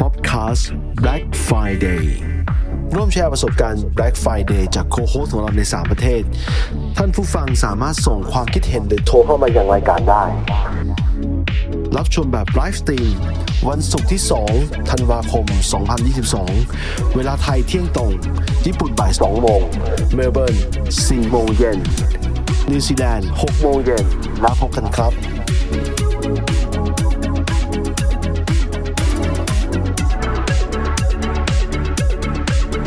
POPcast Black Friday ร่วมแชร์ประสบการณ์ Black Friday จาก co-host ของเราใน 3 ประเทศ ท่านผู้ฟังสามารถส่งความคิดเห็นหรือโทรเข้ามาอย่างรายการได้ รับชมแบบ livestream วันศุกร์ที่ 2 ธันวาคม 2022 เวลาไทยเที่ยงตรง ญี่ปุ่นบ่าย 2 โมง เมลเบิร์น 4 โมงเย็น นิวซีแลนด์ 6 โมงเย็นแล้วพบกันครับ